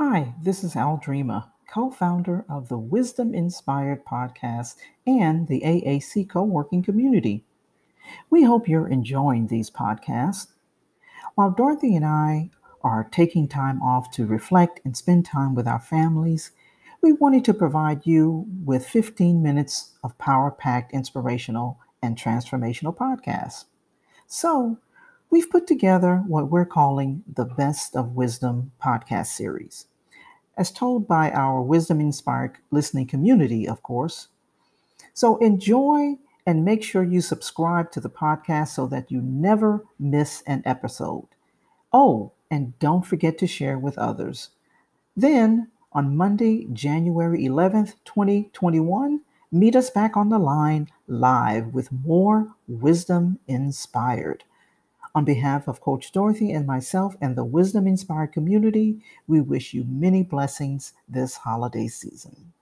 Hi, this is Al Dreamer, co founder of the Wisdom Inspired podcast and the AAC co working community. We hope you're enjoying these podcasts. While Dorothy and I are taking time off to reflect and spend time with our families, we wanted to provide you with 15 minutes of power packed inspirational and transformational podcasts. So, we've put together what we're calling the Best of Wisdom podcast series as told by our wisdom inspired listening community, of course. So enjoy and make sure you subscribe to the podcast so that you never miss an episode. Oh, and don't forget to share with others. Then, on Monday, January 11th, 2021, meet us back on the line live with more Wisdom Inspired. On behalf of Coach Dorothy and myself and the Wisdom Inspired community, we wish you many blessings this holiday season.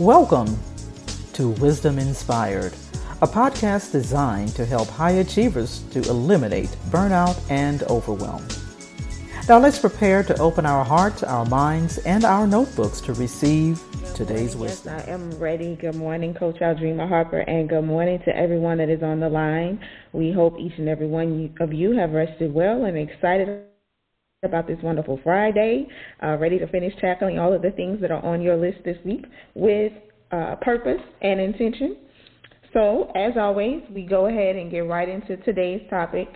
Welcome to Wisdom Inspired, a podcast designed to help high achievers to eliminate burnout and overwhelm. Now let's prepare to open our hearts, our minds, and our notebooks to receive today's wisdom. Yes, I am ready. Good morning, Coach Aldrima Harper, and good morning to everyone that is on the line. We hope each and every one of you have rested well and excited about this wonderful Friday, uh, ready to finish tackling all of the things that are on your list this week with uh, purpose and intention. So, as always, we go ahead and get right into today's topic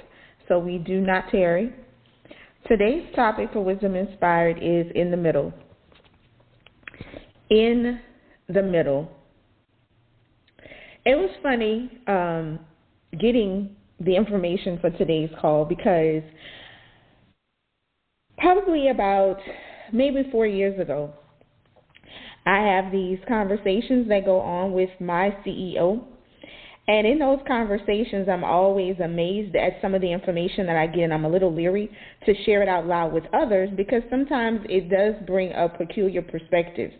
so we do not tarry. Today's topic for Wisdom Inspired is in the middle in the middle. It was funny um, getting the information for today's call because probably about maybe four years ago, I have these conversations that go on with my CEO. And in those conversations, I'm always amazed at some of the information that I get, and I'm a little leery to share it out loud with others because sometimes it does bring a peculiar perspective.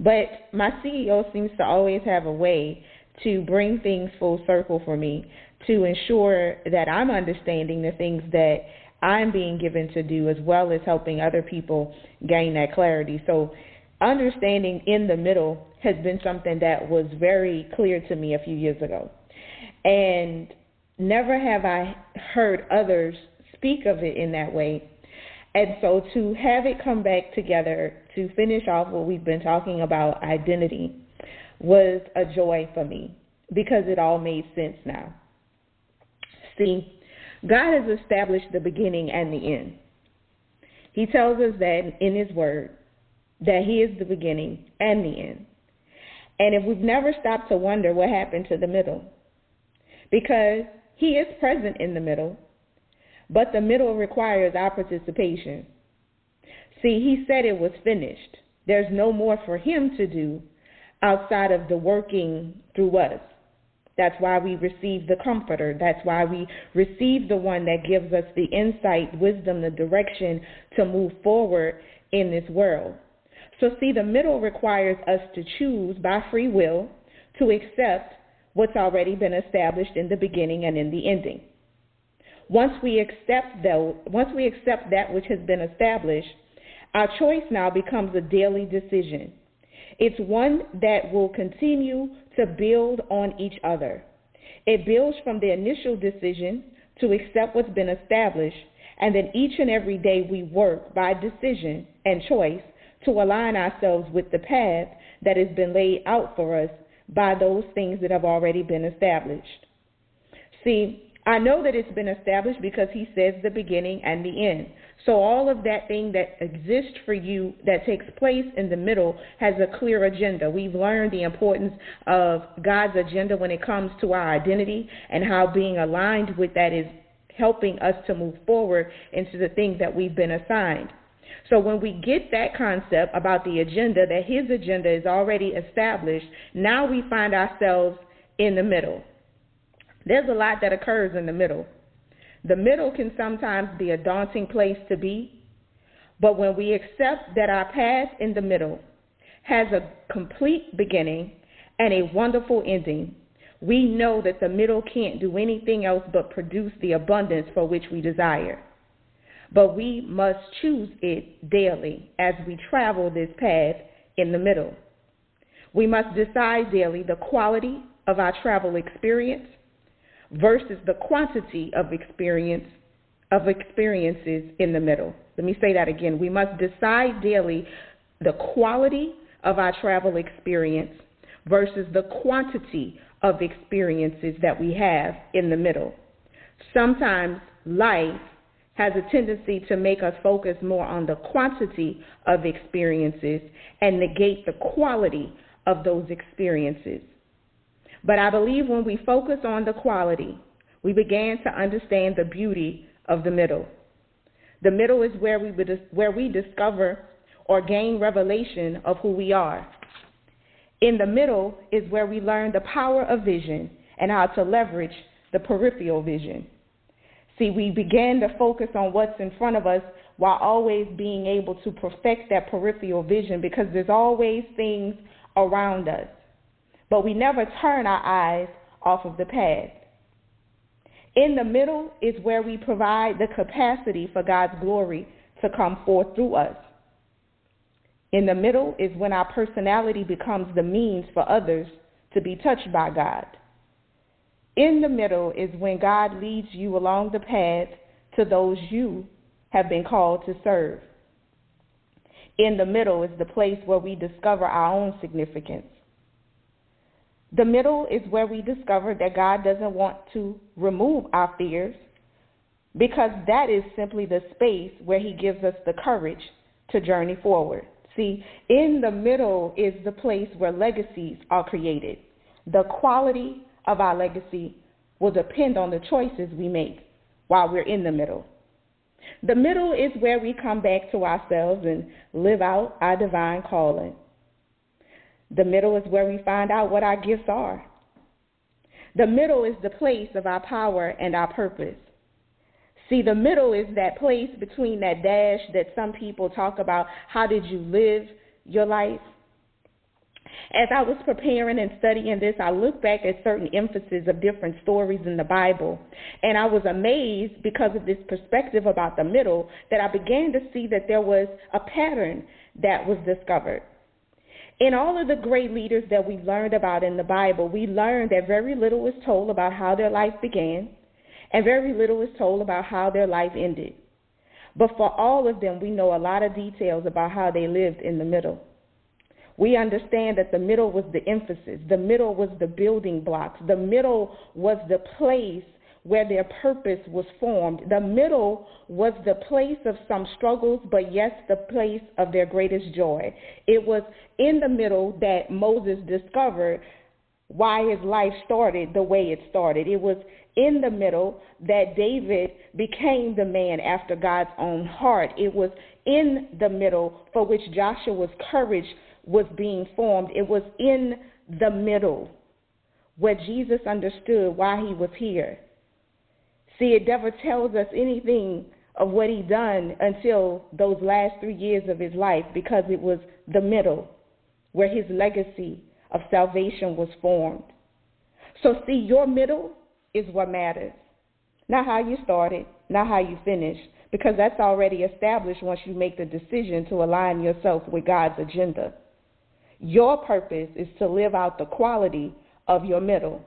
But my CEO seems to always have a way to bring things full circle for me to ensure that I'm understanding the things that I'm being given to do as well as helping other people gain that clarity. So understanding in the middle has been something that was very clear to me a few years ago. And never have I heard others speak of it in that way and so to have it come back together to finish off what we've been talking about identity was a joy for me because it all made sense now. See, God has established the beginning and the end. He tells us that in His Word that He is the beginning and the end. And if we've never stopped to wonder what happened to the middle, because He is present in the middle, but the middle requires our participation. See, he said it was finished. There's no more for him to do outside of the working through us. That's why we receive the comforter. That's why we receive the one that gives us the insight, wisdom, the direction to move forward in this world. So, see, the middle requires us to choose by free will to accept what's already been established in the beginning and in the ending. Once we accept that, once we accept that which has been established, our choice now becomes a daily decision. It's one that will continue to build on each other. It builds from the initial decision to accept what's been established, and then each and every day we work by decision and choice to align ourselves with the path that has been laid out for us by those things that have already been established. See, I know that it's been established because he says the beginning and the end. So all of that thing that exists for you that takes place in the middle has a clear agenda. We've learned the importance of God's agenda when it comes to our identity and how being aligned with that is helping us to move forward into the things that we've been assigned. So when we get that concept about the agenda, that his agenda is already established, now we find ourselves in the middle. There's a lot that occurs in the middle. The middle can sometimes be a daunting place to be, but when we accept that our path in the middle has a complete beginning and a wonderful ending, we know that the middle can't do anything else but produce the abundance for which we desire. But we must choose it daily as we travel this path in the middle. We must decide daily the quality of our travel experience versus the quantity of experience of experiences in the middle. Let me say that again. We must decide daily the quality of our travel experience versus the quantity of experiences that we have in the middle. Sometimes life has a tendency to make us focus more on the quantity of experiences and negate the quality of those experiences. But I believe when we focus on the quality, we began to understand the beauty of the middle. The middle is where we, where we discover or gain revelation of who we are. In the middle is where we learn the power of vision and how to leverage the peripheral vision. See, we begin to focus on what's in front of us while always being able to perfect that peripheral vision because there's always things around us. But we never turn our eyes off of the past. In the middle is where we provide the capacity for God's glory to come forth through us. In the middle is when our personality becomes the means for others to be touched by God. In the middle is when God leads you along the path to those you have been called to serve. In the middle is the place where we discover our own significance. The middle is where we discover that God doesn't want to remove our fears because that is simply the space where He gives us the courage to journey forward. See, in the middle is the place where legacies are created. The quality of our legacy will depend on the choices we make while we're in the middle. The middle is where we come back to ourselves and live out our divine calling. The middle is where we find out what our gifts are. The middle is the place of our power and our purpose. See, the middle is that place between that dash that some people talk about. How did you live your life? As I was preparing and studying this, I looked back at certain emphases of different stories in the Bible, and I was amazed because of this perspective about the middle that I began to see that there was a pattern that was discovered. In all of the great leaders that we learned about in the Bible, we learned that very little is told about how their life began, and very little is told about how their life ended. But for all of them, we know a lot of details about how they lived in the middle. We understand that the middle was the emphasis, the middle was the building blocks, the middle was the place where their purpose was formed. The middle was the place of some struggles, but yes, the place of their greatest joy. It was in the middle that Moses discovered why his life started the way it started. It was in the middle that David became the man after God's own heart. It was in the middle for which Joshua's courage was being formed. It was in the middle where Jesus understood why he was here. See, it never tells us anything of what he done until those last three years of his life because it was the middle where his legacy of salvation was formed. So, see, your middle is what matters. Not how you started, not how you finished, because that's already established once you make the decision to align yourself with God's agenda. Your purpose is to live out the quality of your middle.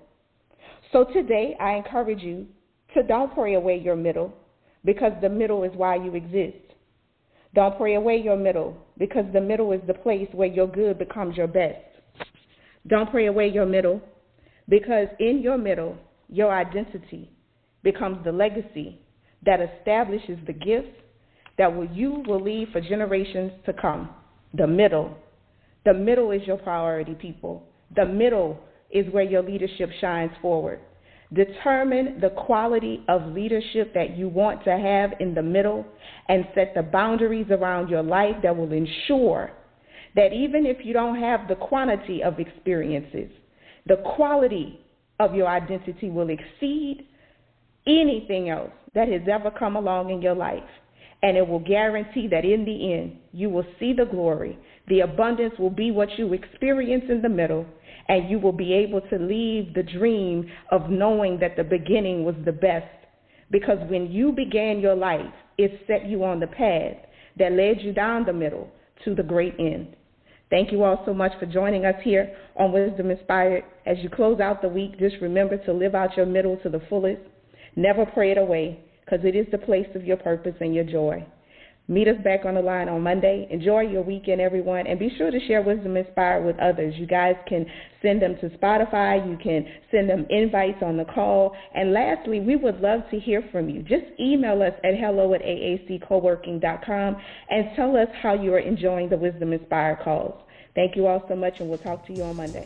So today, I encourage you to don't pray away your middle because the middle is why you exist. Don't pray away your middle because the middle is the place where your good becomes your best. Don't pray away your middle because in your middle, your identity becomes the legacy that establishes the gifts that will, you will leave for generations to come. The middle. The middle is your priority, people. The middle is where your leadership shines forward. Determine the quality of leadership that you want to have in the middle and set the boundaries around your life that will ensure that even if you don't have the quantity of experiences, the quality of your identity will exceed anything else that has ever come along in your life. And it will guarantee that in the end, you will see the glory. The abundance will be what you experience in the middle, and you will be able to leave the dream of knowing that the beginning was the best. Because when you began your life, it set you on the path that led you down the middle to the great end. Thank you all so much for joining us here on Wisdom Inspired. As you close out the week, just remember to live out your middle to the fullest. Never pray it away because it is the place of your purpose and your joy. Meet us back on the line on Monday. Enjoy your weekend, everyone, and be sure to share Wisdom Inspired with others. You guys can send them to Spotify. You can send them invites on the call. And lastly, we would love to hear from you. Just email us at hello at aaccoworking.com and tell us how you are enjoying the Wisdom Inspired calls. Thank you all so much, and we'll talk to you on Monday.